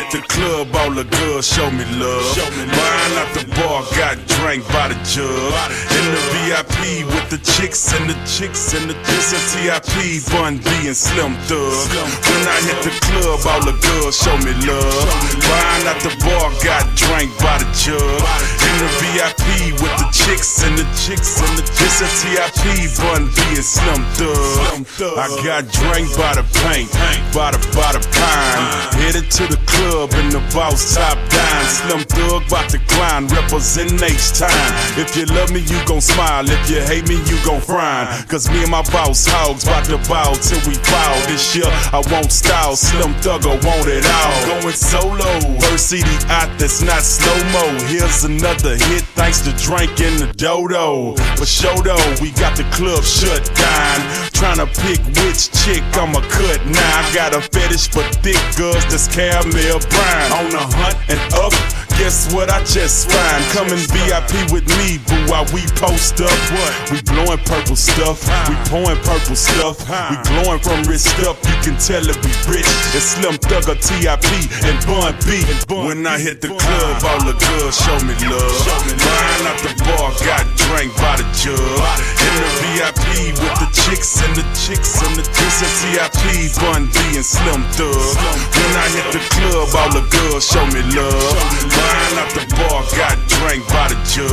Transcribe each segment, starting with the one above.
hit the club, all the girls show me love. Show me Buying out the bar, got drank by the jug. In the VIP with the chicks and the chicks and the this and TIP, Bun B and Slim Thug. When I hit the club, all the girls show me love. Buying out the bar, got drank by the jug. In the VIP with the chicks and the chicks and the this and TIP, Bun B and Slim Thug. I got drank by the paint, by the by the pine. Headed to the club in the boss top down. Slim thug bout to climb, represent H time. If you love me, you gon' smile. If you hate me, you gon' frown. Cause me and my boss hogs bout to bow till we fall. This year, I won't style. Slim Thugga want it all. Going solo. First CD out that's not slow mo. Here's another hit thanks to Drink in the Dodo. For show though, we got the club shut down. Tryna pick which chick I'ma cut now. I got a fetish for thick girls that's caramel brown. On the hunt and up, guess what I just find? Come in VIP with me, boo, while we post up. What? We blowing purple stuff, we pouring purple stuff, we glowing from wrist up. You can tell if we rich. It's Slim Thugga, TIP, and Bun B. When I hit the club, all the girls show me love. Buying out the bar, got drank by the jug. In the VIP with the chicks and the chicks and the this and TIP, Bun B and Slim Thug. When I hit the club, all the girls show me love. Buying out the bar, got drank by the jug.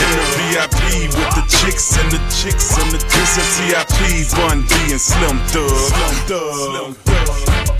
In the VIP with the chicks and the chicks and the this and TIP, Bun B and Slim Thug. Slim Thug.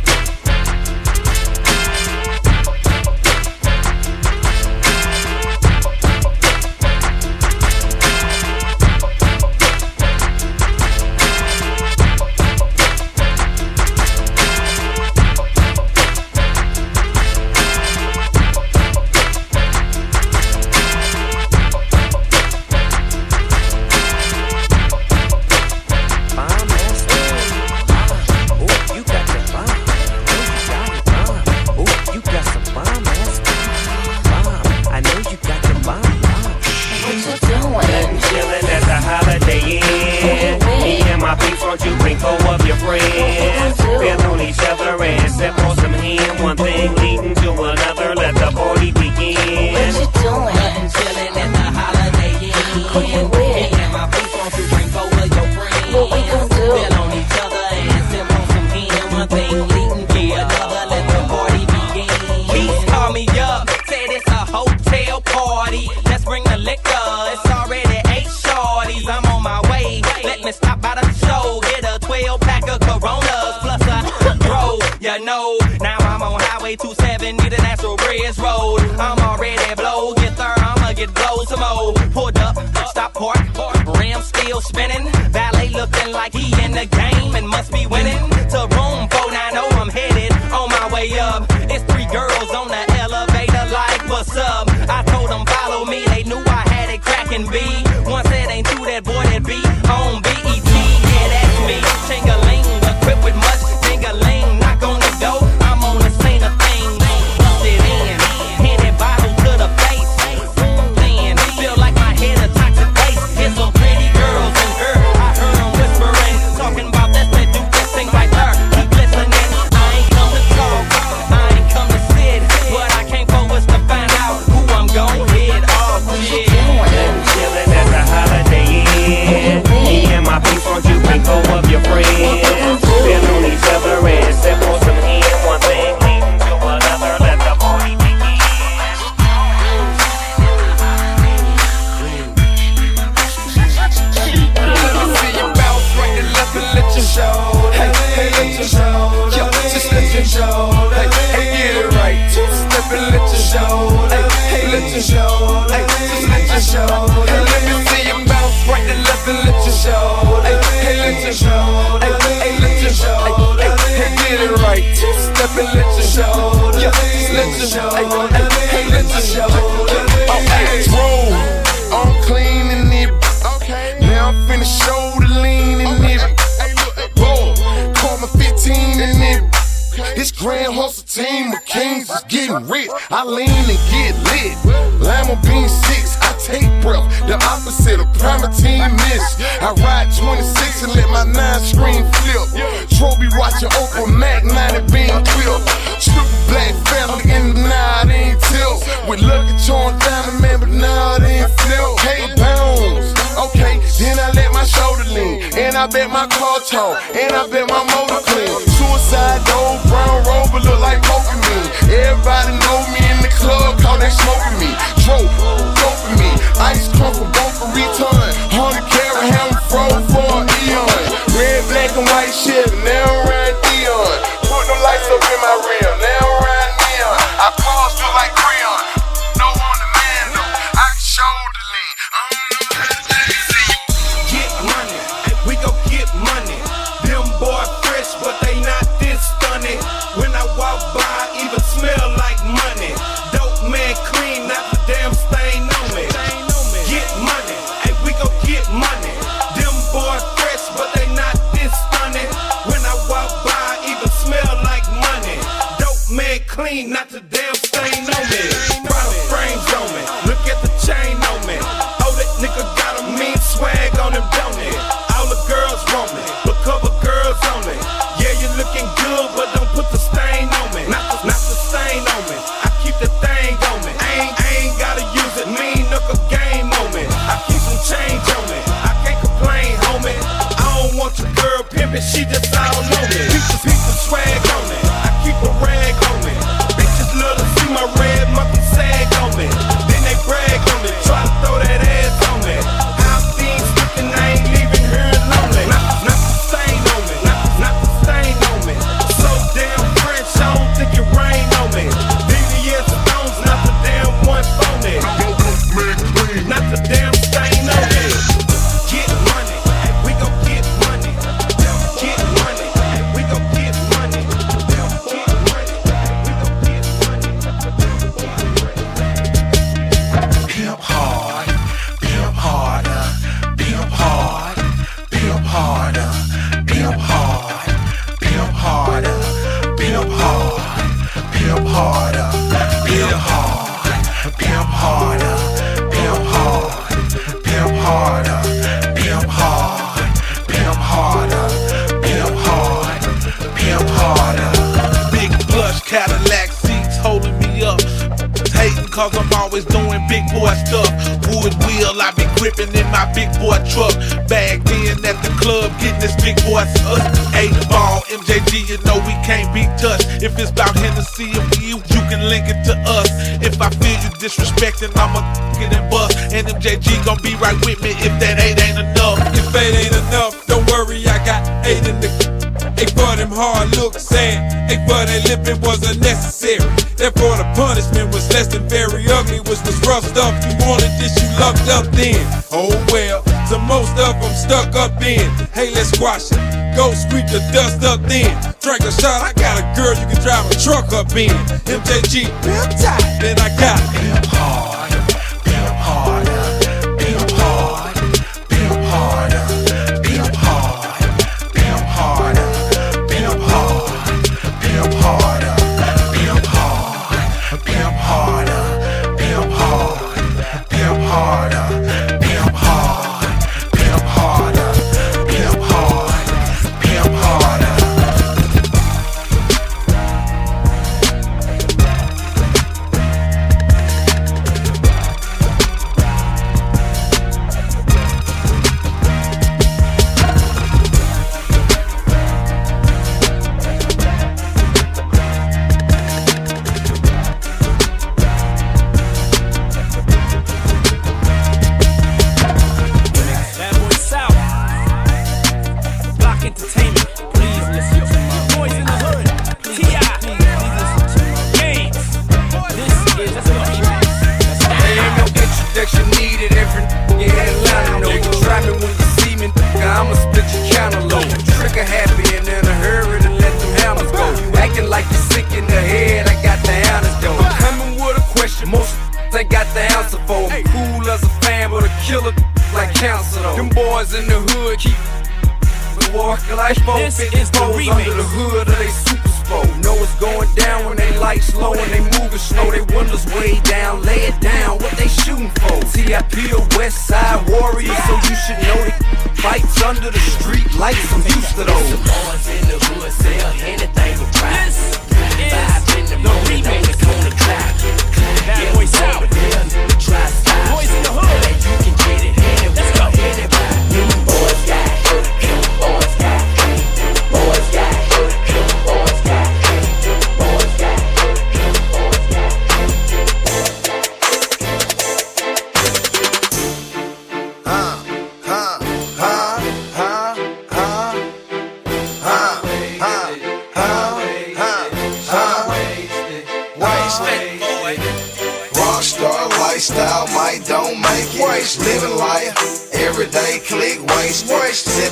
Party. Let's bring the liquor. It's already eight shorties. I'm on my way. Let me stop by the show. Get a 12 pack of Coronas plus a bro. You know, now I'm on Highway 270, the Natural Bridge Road. I'm already blow. Get there, I'ma get blow some more. Pulled up, stop park, rim still spinning. Valet looking like he in the game and must be winning. To room 490, I'm headed on my way up. It's three girls on the elevator, like, what's up? Your show. Hey, let me see you bounce right and left and let your show. Hey, hey, let your show. Hey, hey, let your show. Hey, hey, get it right. Step and let your. Yo, just let your show. Hey, hey, let your show. Oh, hey, roll. I'm clean in it. Okay. Now I'm finna show the lean in it. Whoa, call me 15 in it. This grand hustle team of kings is getting rich. I lean and get lit. Lima bean six, take breath. The opposite of Primatene Mist. I ride 26 and let my nine screen flip. Trophy watching Oprah Mac 90 being clip. Strip black family in the night ain't tilt. With lucky torn diamond man, but now it ain't flip. Hey, pounds. Okay, then I let my shoulder lean. And I bet my car tall. And I bet my motor clean. Suicide dope, brown rover look like Pokemon. Everybody know me in the club, call they smoking me. Trope. Ice crump for both a return. 100 carat ham froze for an eon. Red, black, and white shit, now I'm cause I'm always doing big boy stuff. Wood wheel, I be gripping in my big boy truck. Bagged in at the club, getting this big boy us. Eight ball, MJG, you know we can't be touched. If it's about Hennessy and you, you can link it to us. If I feel you disrespecting, I'ma get and bust. And MJG gon' be right with me if that eight ain't enough. If eight ain't enough, don't worry, I got eight in the. Eight for them hard looks and eight for that lippin' was unnecessary. Therefore the punishment was less than very ugly, which was rough stuff. You wanted this, you lucked up then. Oh well, so most of them stuck up in. Hey, let's squash it. Go sweep the dust up then. Drink a shot, I got a girl you can drive a truck up in. MJG, pimp tight, then I got it. Hard,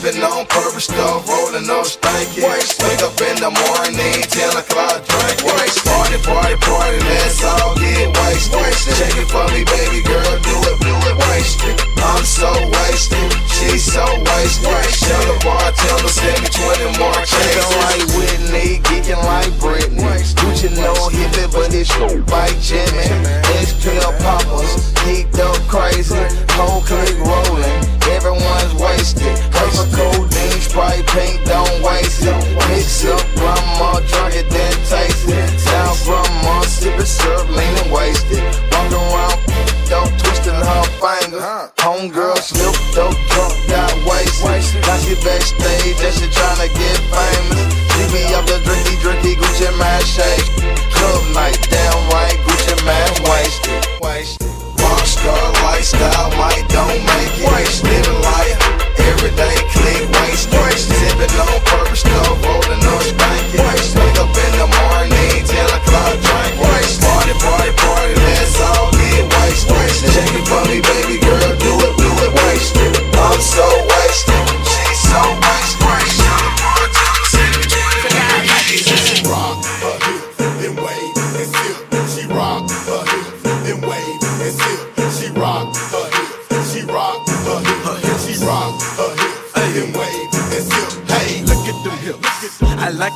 Sipping on purpose stuff, rolling up stanky. Wake up in the morning, 10 o'clock drink. Party, party, party, let's all get wasted. Check it for me, baby girl, do it, do it, wasted. I'm so wasted, she's so wasted. Tell the bartender, send me 20 more checks. like Whitney, geeking like Britney. Gucci no hippie, but it's like Jimmy. Pill poppers, geeked up crazy. Whole clique rolling, everyone's wasted. Paper codeine, Sprite, pink, don't waste it. Mix up grandma, drunk it, then taste it. Sound grandma, sipping syrup, leaning wasted. Walking around, dope, twisting her fingers. Homegirl slipped, dope, drunk, got wasted. Now she backstage, and she tryna get famous. Leave me up the drinky, drinky, Gucci Mane shake. Club night, damn right, Gucci Mane wasted. Wasted. Rockstar lifestyle might don't make it. Living life, everyday click waste. Sipping on purpose stuff, rolling on stanky.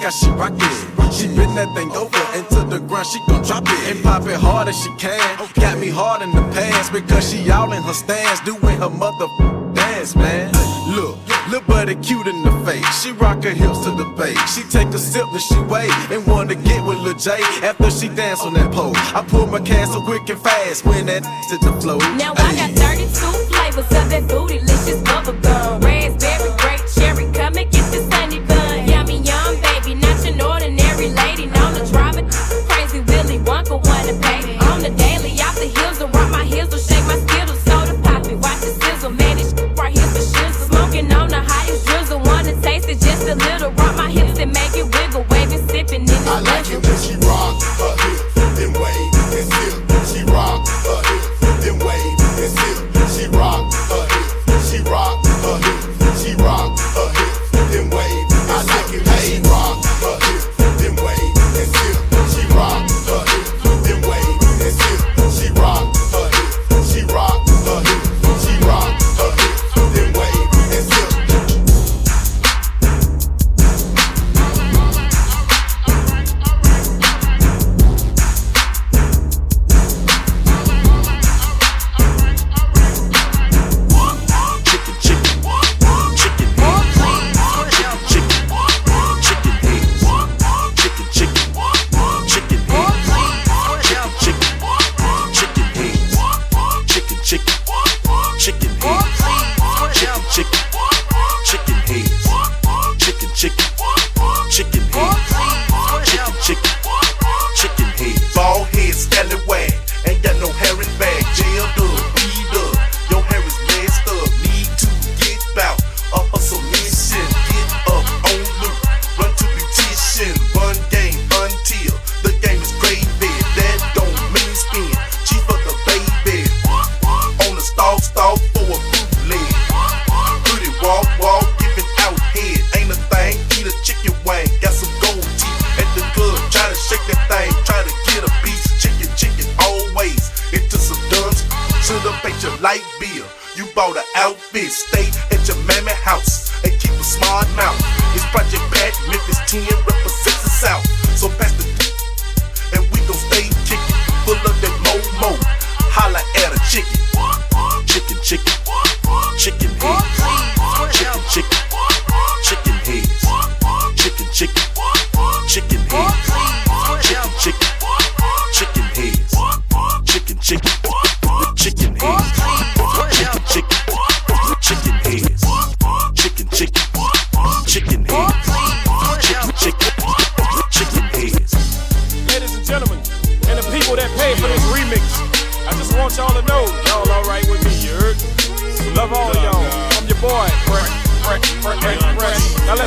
I like how she rock it. She bend that thing over into the ground, she gon' drop it and pop it hard as she can. Got me hard in the pants because she all in her stance, doing her mother dance, man. Look, little buddy cute in the face. She rock her hips to the bass. She take a sip and she wait and wanna get with Lil J after she dance on that pole. I pull my can so quick and fast when that to the flow. Now I got 32 flavors of that bootylicious bubble gum.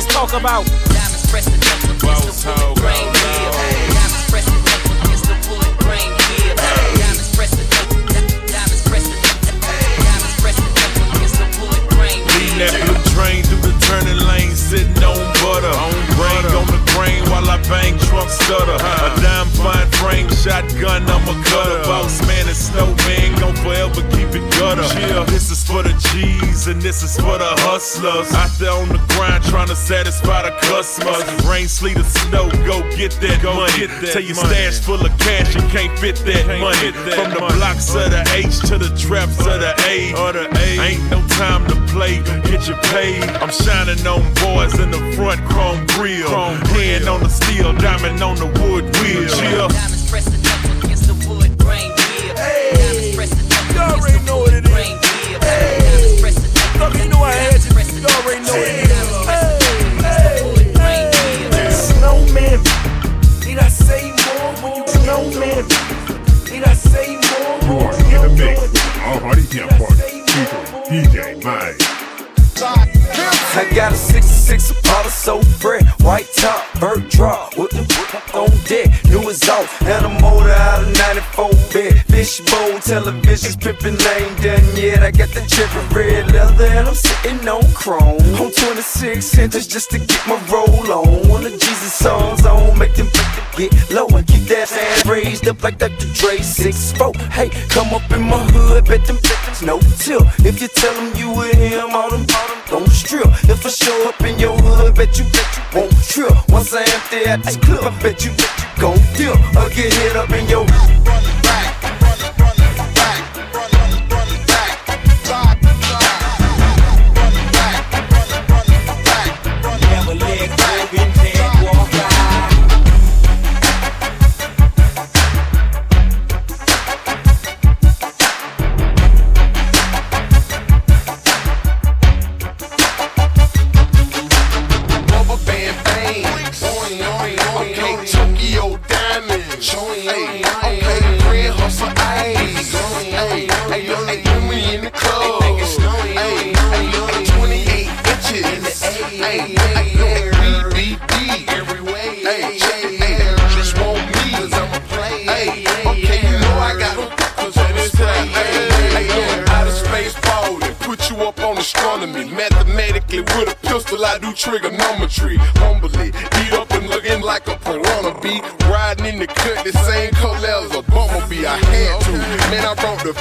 Let's talk about Diamonds pressed against the wood grain wheel. Diamonds pressed against the wood grain wheel. Diamonds pressed diamonds pressed diamonds pressed against the wood grain Lean that blue train through the turning lane, sitting on butter. On brain on the grain while I bang trunk stutter. A dime fine frame, shotgun, I'm a cutter. Boss man and snowman, gon' forever keep it gutter. Yeah, this is for the G's and this is for the hustlers. Out there on the grind trying to satisfy the customers. Rain, sleet, or snow, go get that money. Tell your stash full of cash, you can't fit that money. From the blocks of the H to the traps of the A. Ain't no time to play, get your paid. I'm shining on boys in the front, chrome grill. Chrome Hand on the steel, diamond on the wood wheel. Chill. Diamonds pressed against the wood grain wheel. Diamonds pressed against the wood grain wheel. Diamonds pressed against you know I had you. You already know it. Snowman, need I say more when you snowman? Need I say more? You are in the mix with All Party Hip Party featuring DJ Mike. I got a 66 Apollo so fresh, white top, bird drop, with the whip on deck, new exhaust, and a motor out of 94 bed, fishbowl, televisions, pimpin' lane done yet. I got the cherry red leather and I'm sitting on chrome. On 26 inches just to get my roll on. One of Jesus songs on, make them, make them get low and keep that ass raised up like Dr. Dre 6 4. Hey, come up in my hood, bet them, bet no till. If you tell them you with him, all them, all them don't strip. If I show up in your hood, bet you, bet you won't trip. Once I empty at this club, I bet you, bet you gon' dip. Or get hit up in your Never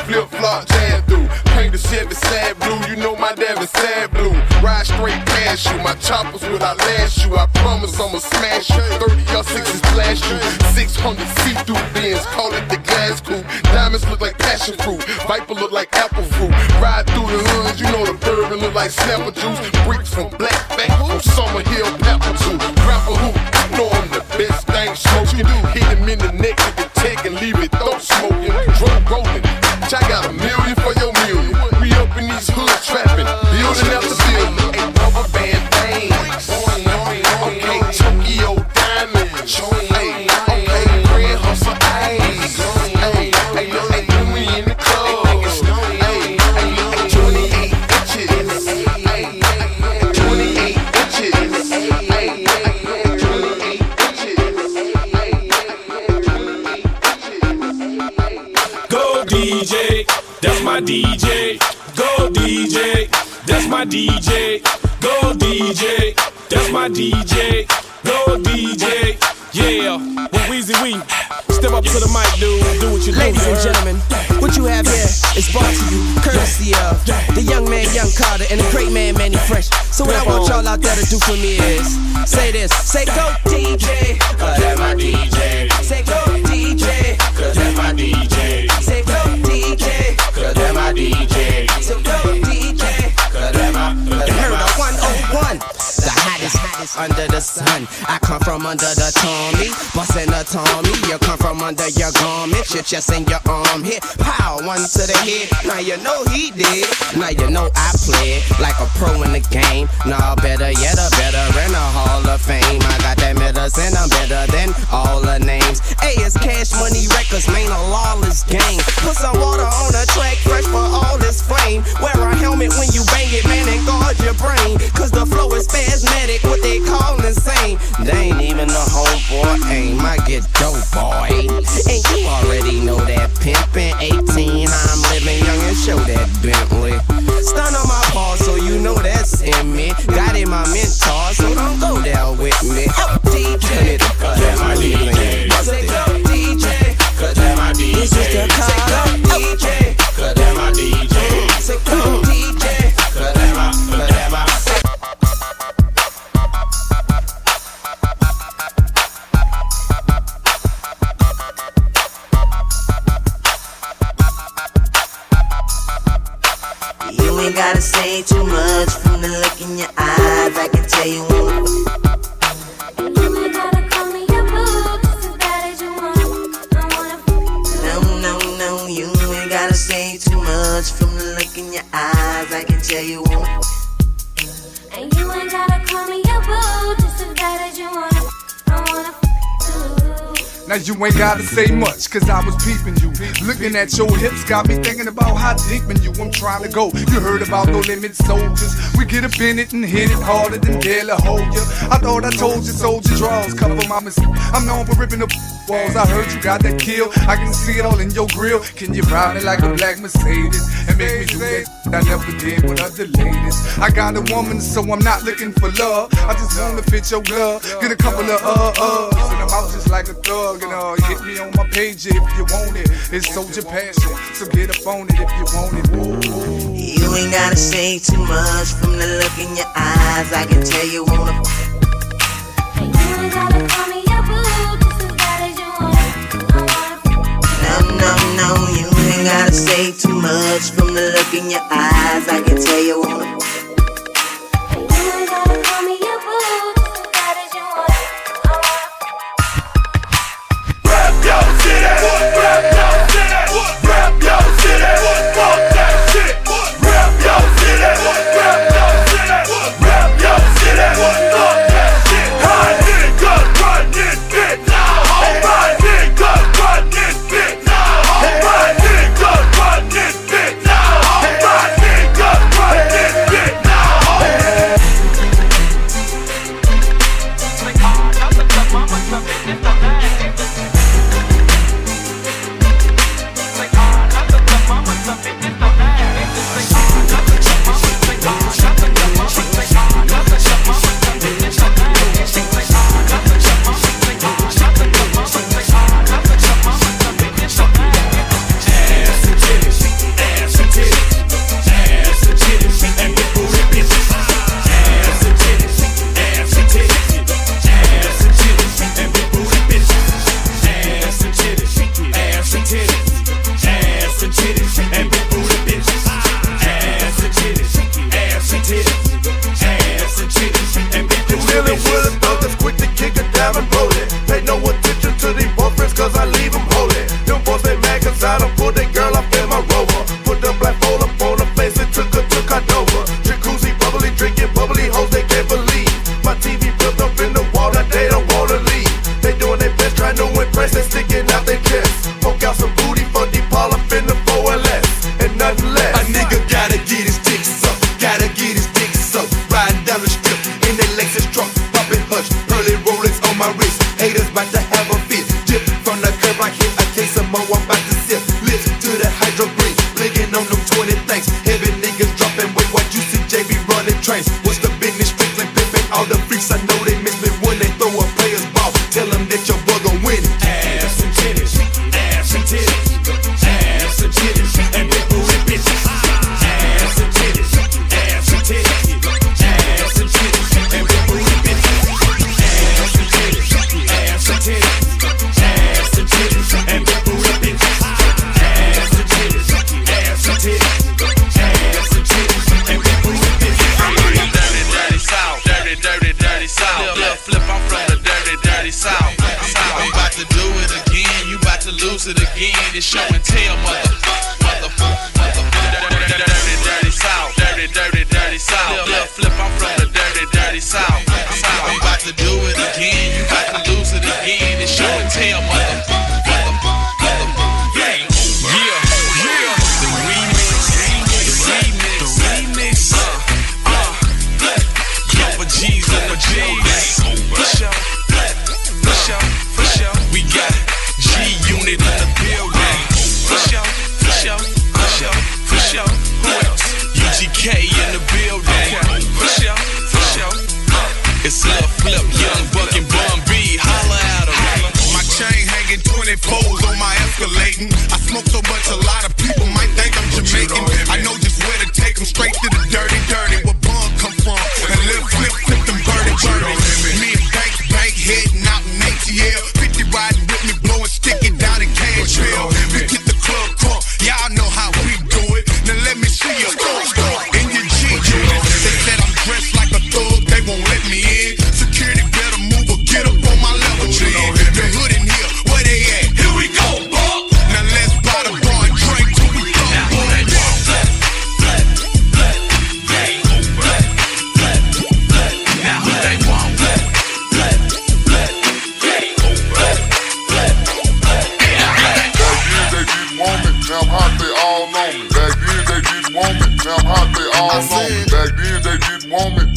flip flop jam through. Paint the Chevy sad blue, you know my dad is sad blue. Ride straight past you, my choppers without last you. I promise I'ma smash you. 30 or 6 blast you. 600 see through bins, call it the glass coupe. Diamonds look like passion fruit, Viper look like apple fruit. Ride through the hoods, you know the bourbon look like snapper juice. Bricks from Black Bank, from Summer Hill, Pepper too. Rapper who, know I'm the best thing smoking. Hit him in the neck with the tech and leave it throat smoking. all that'll do for me is say this, say go DJ, cause that's my DJ. Say go DJ, cause that's my DJ. Say go DJ, cause that's my DJ. So go DJ, cause that's my. The Hero 101, the hottest, hottest under the sun. I come from under the Tommy, bustin' a Tommy. You come from under your garment, your chest and your arm hit. Pow, one to the head. Now you know he did. Now you know I played like a pro in the game. Nah, better yet, a better in a Hall of Fame. I got that medicine, I'm better than all the names. A is Cash Money Records, man, a lawless game. Put some water on the track, fresh for all this flame. Wear a helmet when you bang it, man, and guard your brain. They ain't even a homeboy. Aim, I get gotta say much, cause I was peeping you. Looking at your hips got me thinking about how deep in you I'm trying to go. You heard about no limit soldiers. We get up in it and hit it harder than Dale hold ya. I thought I told you, soldier draws, cover my mis- I'm known for ripping the walls. I heard you got that kill. I can see it all in your grill. Can you ride me like a black Mercedes and make me do that I never did with other ladies? I got a woman, so I'm not looking for love. I just wanna fit your glove, get a couple of uh uhs, and I'm out just like a thug. And uh, hit me on my page if you want it. It's soldier passion, so get up on it if you want it. Ooh, ooh. You ain't gotta say too much from the look in your eyes. I can tell you wanna. You ain't gotta call me No, no, you ain't gotta say too much from the look in your eyes. I can tell you wanna. Again.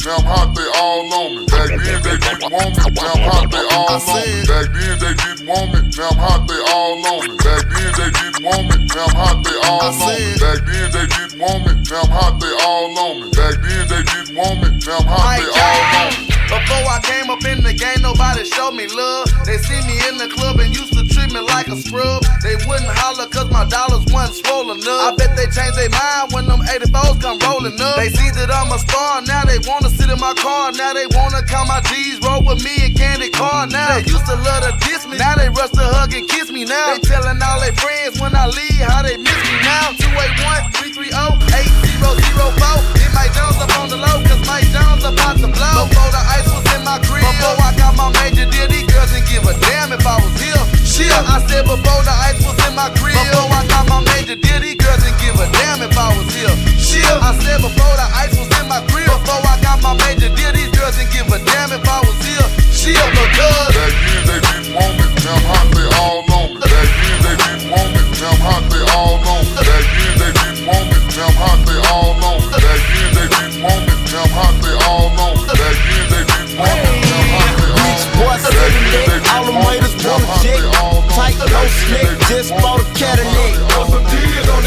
Now I'm hot, they all know me. Back then they didn't want me, now I'm hot, they all know me. Back then they didn't want me, now I'm hot, they all know me. Back then they didn't want me, now I'm hot, they all know me. Back then they didn't want me, now I'm hot, they all know me. Back then they didn't want me, now I'm hot, they all know me. Before I came up in the game, nobody showed me love. They see me in the club and used like a scrub. They wouldn't holler cause my dollars wasn't swollen up. I bet they changed their mind when them 84s come rolling up. They see that I'm a star, now they wanna sit in my car. Now they wanna count my G's, roll with me and candy car now. They used to love to diss me, now they rush to hug and kiss me now. They telling all their friends when I leave how they miss me now. 281 330 8004. Hit Mike Jones up on the low, cause Mike Jones about to blow. Before the ice was my crib, before I got my major deal, these girls didn't give a damn if I was here. Shit, I said before the ice was in my crib, before I got my major deal, these girls didn't give a damn if I was here. Shit, I said before the ice was in my crib, before I got my major deal, these girls didn't give a damn if I was here. Shit, because Back then they didn't want me, I'm hot, they all know me. Back then they didn't want me, I'm hot, they all know me. Back then they didn't want me, I'm hot, they all know me. Me. Tight, no slick, just bought a Cadillac.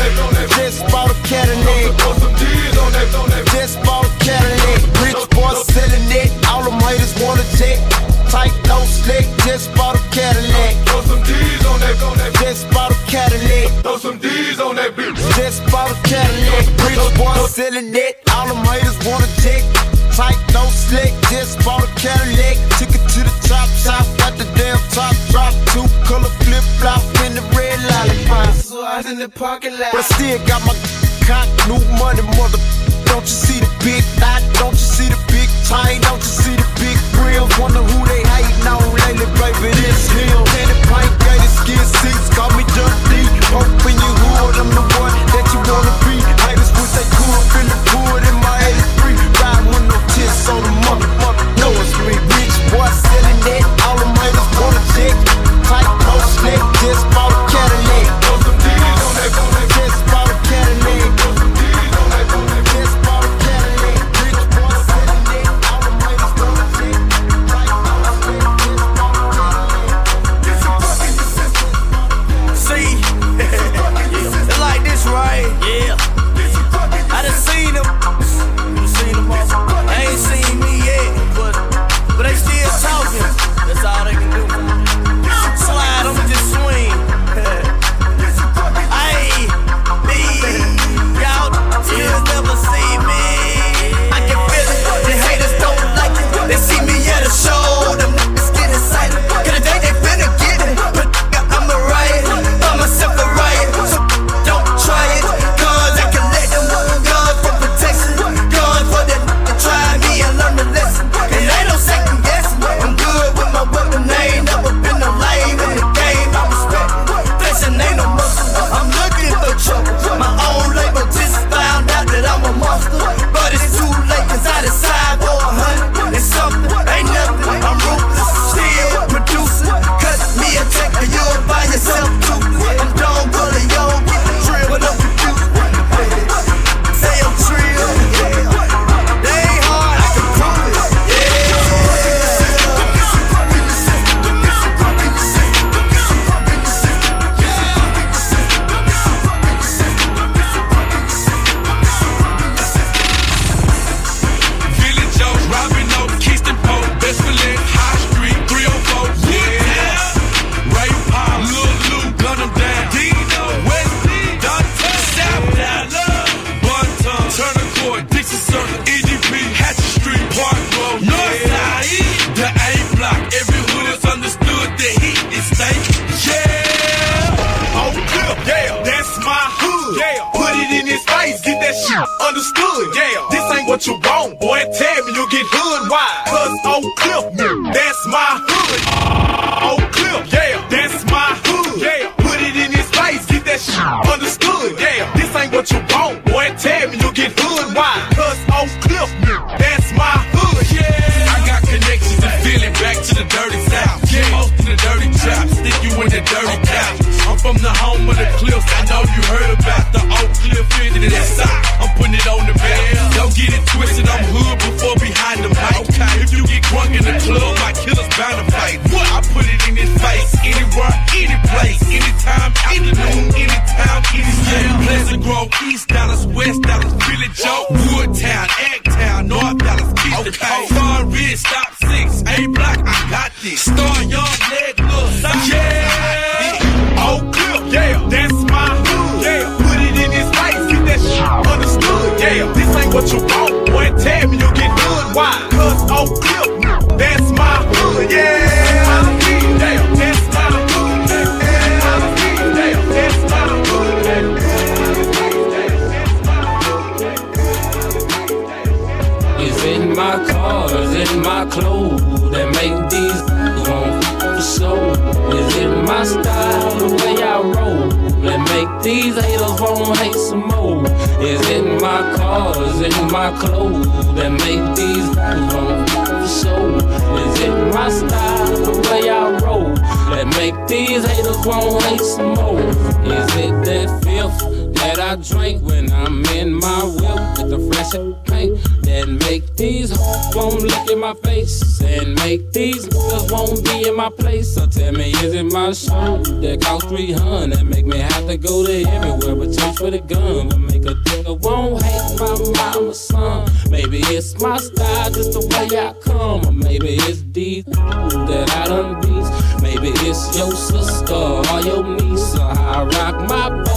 That I drink when I'm in my whip with the fresh paint that make these hoes won't look in my face and make these niggas won't be in my place. So tell me, is it my show that cost 300 that make me have to go to everywhere but church with a gun? But make a nigga won't hate my mama's son. Maybe it's my style, just the way I come, or maybe it's these that I done beat. Maybe it's your sister or your niece, or I rock my boat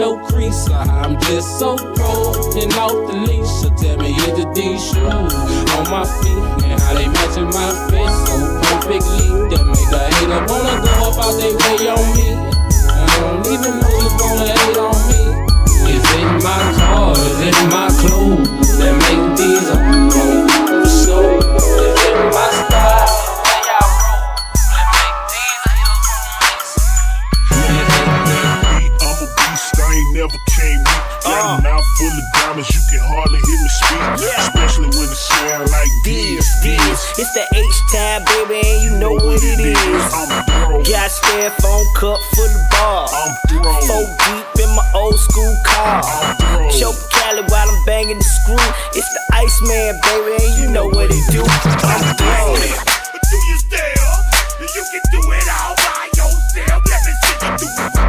no crease. I'm just so broken off the leash. So tell me, is it these shoes on my feet? And how they matching my face so perfectly that make a hater wanna go about their way on me. I don't even know you wanna hate on me. Is it my car? Is it my clothes that make these Got a uh. mouth full of diamonds, you can hardly hear me speak. Yeah. Especially when it sound like this, this. It's the H time, baby, and you know what it is. I'm thrown. Got styrofoam cup full of bars. Four deep in my old school car. I'm thrown. Choke Cali while I'm banging the screw. It's the Iceman, baby, and you know what it do. I'm thrown. Do you still? You can do it all by yourself. Let me see you do it.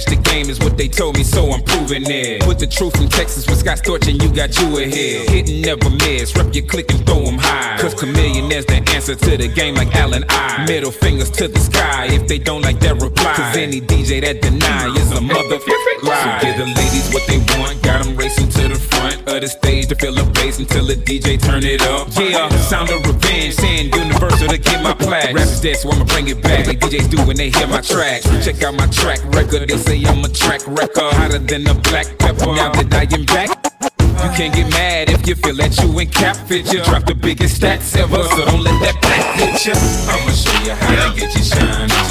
Snatch the game is what they told me, so I'm proving it. Put the truth in Texas with Scott Storch and you got you ahead. Hitting never miss, rep your click and throw 'em high. Cause chameleon is the answer to the game like Allen I. Middle fingers to the sky if they don't like that reply. Cause any DJ that deny is a motherfucking lie. So give the ladies what they want, the stage to fill the bass until the DJ turn it up. Yeah, sound of revenge, saying universal to get my plaque. is dead, so I'ma bring it back like DJs do when they hear my tracks. Check out my track record, they say I'm a track record, hotter than a black pepper. Now that I am back. You can't get mad if you feel that you ain't cap fit you. Drop the biggest stats ever, so don't let that black hit you. I'ma show you how to get you shine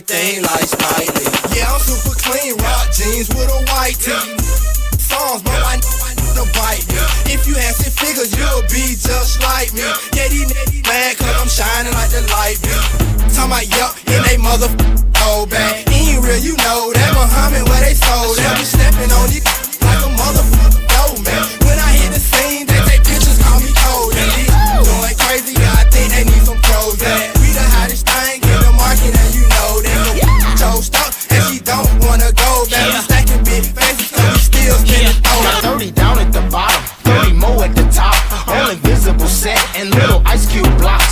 do the right thing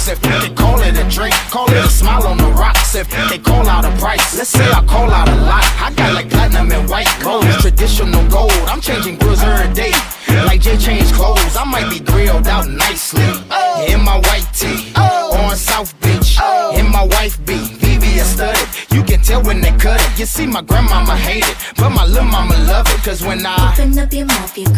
If they call it a drink, call it a smile on the rocks. If they call out a price, let's say I call out a lot. I got like platinum and white gold, traditional gold. I'm changing grills every day. Like Jay changed clothes, I might be grilled out nicely. Oh. In my white tee, oh. on South Beach, oh. in my wife beat. VVS studded, you can tell when they cut it. You see, my grandmama hate it, but my little mama love it. Cause when I Open up your mouth, your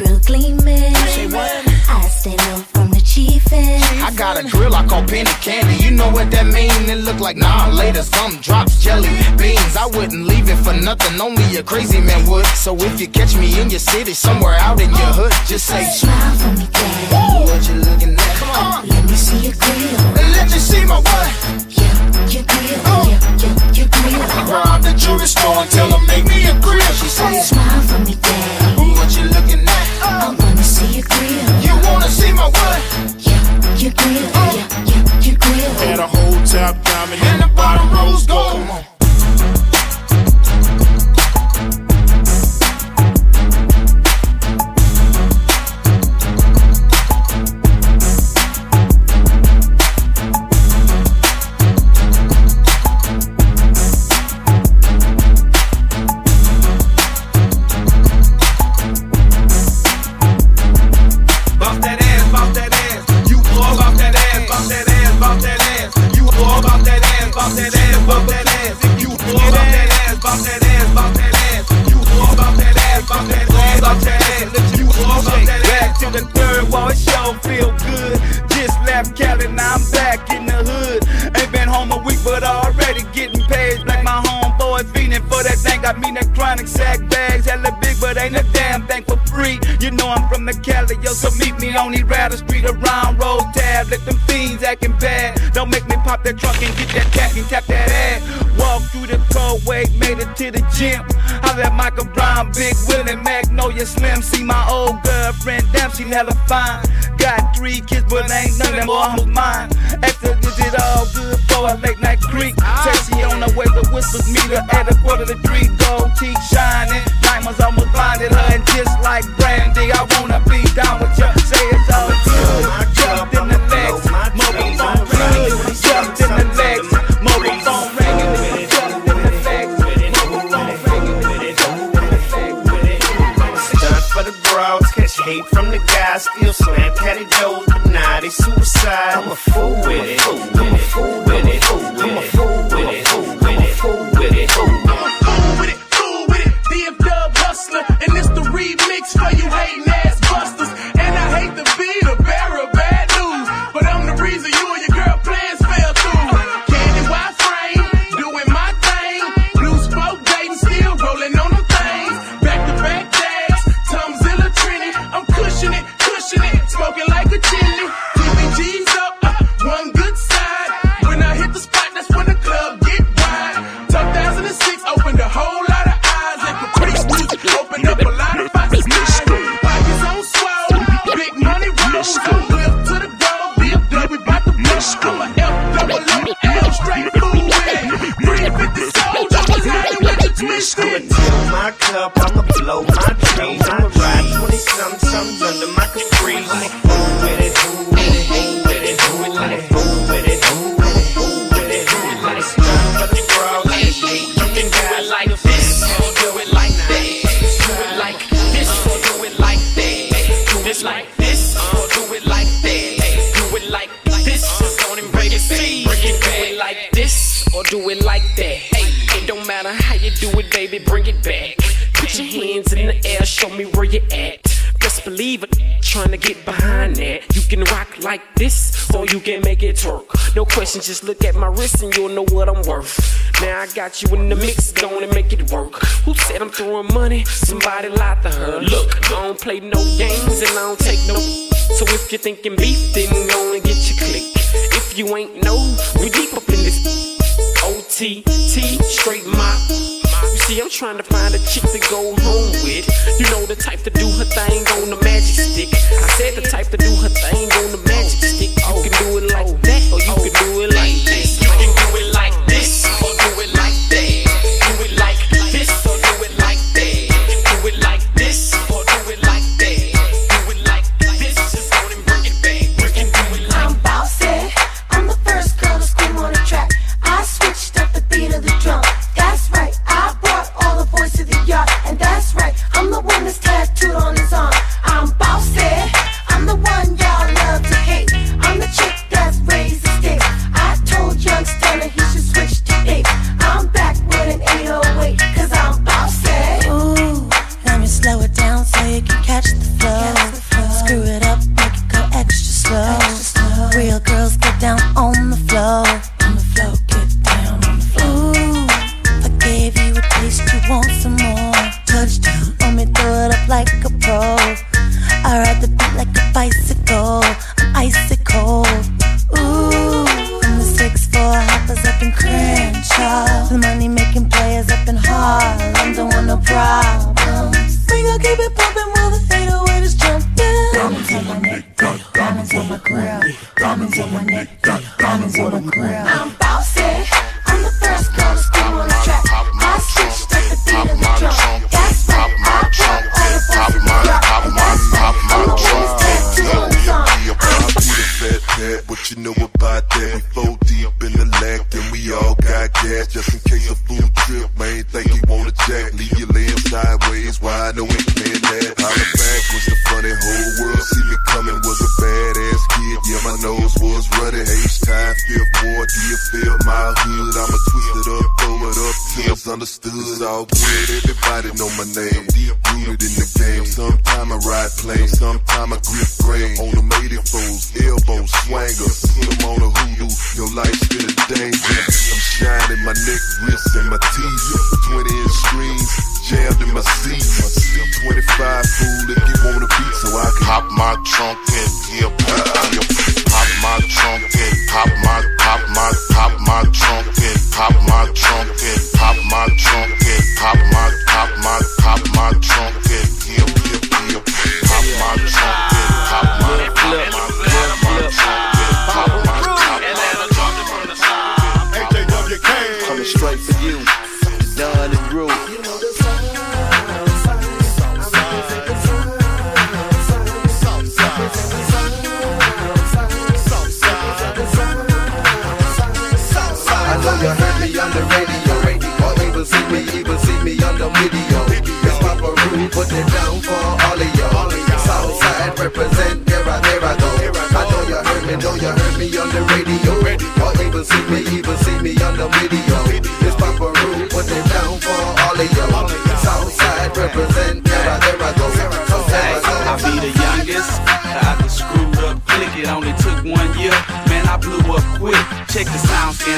penny candy. You know what that mean? It look like nah later. Some drops jelly beans. I wouldn't leave it for nothing. Only a crazy man would. So if you catch me in your city, somewhere out in your hood, just say Smile for me, daddy. What you looking at? Come on. Uh-huh. Let me see your grill. Let you see my what? Yeah, your grill. Uh-huh. Yeah, yeah, your grill. Rob the jewelry store and tell them make me a grill. She say Smile for me, daddy. What you looking at? I wanna see your grill. You wanna see my what? Yeah, your grill. Uh-huh. Yeah, yeah, diamond And the bottom rose gold. bop that ass, bop that ass. You all bop that ass, bop that ass, bop that ass. You all bop that ass. To the third wall, it sure feel good. Just left Cali, now I'm back in the hood. Ain't been home a week, but already getting paid. Like my homeboy fiending for that thing. Got me that chronic sack bags, hella big, but ain't a damn thing for free. You know I'm from the Cali, yo, so meet me on the Rattle Street around Road tabs. Let them fiends acting bad. Don't make me pop that trunk and get that cat and tap that ass. Walk through the cold made it to the gym. I let Michael Brown, Big Willie, Magnolia Slim. See my old girlfriend, damn, she hella fine. Got three kids, but ain't none of them all mine. Extra is it all good for a late night creek. Say she on the way, but whispers meet her at a quarter to three. Gold teeth shining, diamonds almost blinded her, and just like Brandy, I wanna be down with you. Say it's all good. Jumped in the hate from the guys, still slam caddy doors, but now they suicide. I'm a fool with it, I'm a fool with it, Question, just look at my wrist and you'll know what I'm worth. Now I got you in the mix, go on and make it work. Who said I'm throwing money? Somebody lied to her. Look, I don't play no games and I don't take no. So if you're thinking beef, then go and get your click. If you ain't know, we deep up in this. OTT, straight mop. You see, I'm trying to find a chick to go home with. You know the type to do her thing on the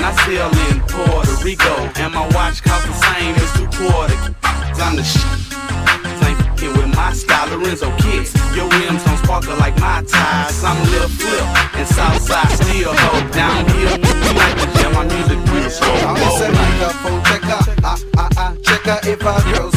man, I still in Puerto Rico. And my watch cost the same as two quarter. I'm the shit. Ain't fucking with my style, Lorenzo kicks. Your rims don't sparkle like my tires. I'm Lil Flip, and Southside still go down here. We like to jam, my music real slow. I'm gonna say, oh, checker, I, I, I, checker if I go.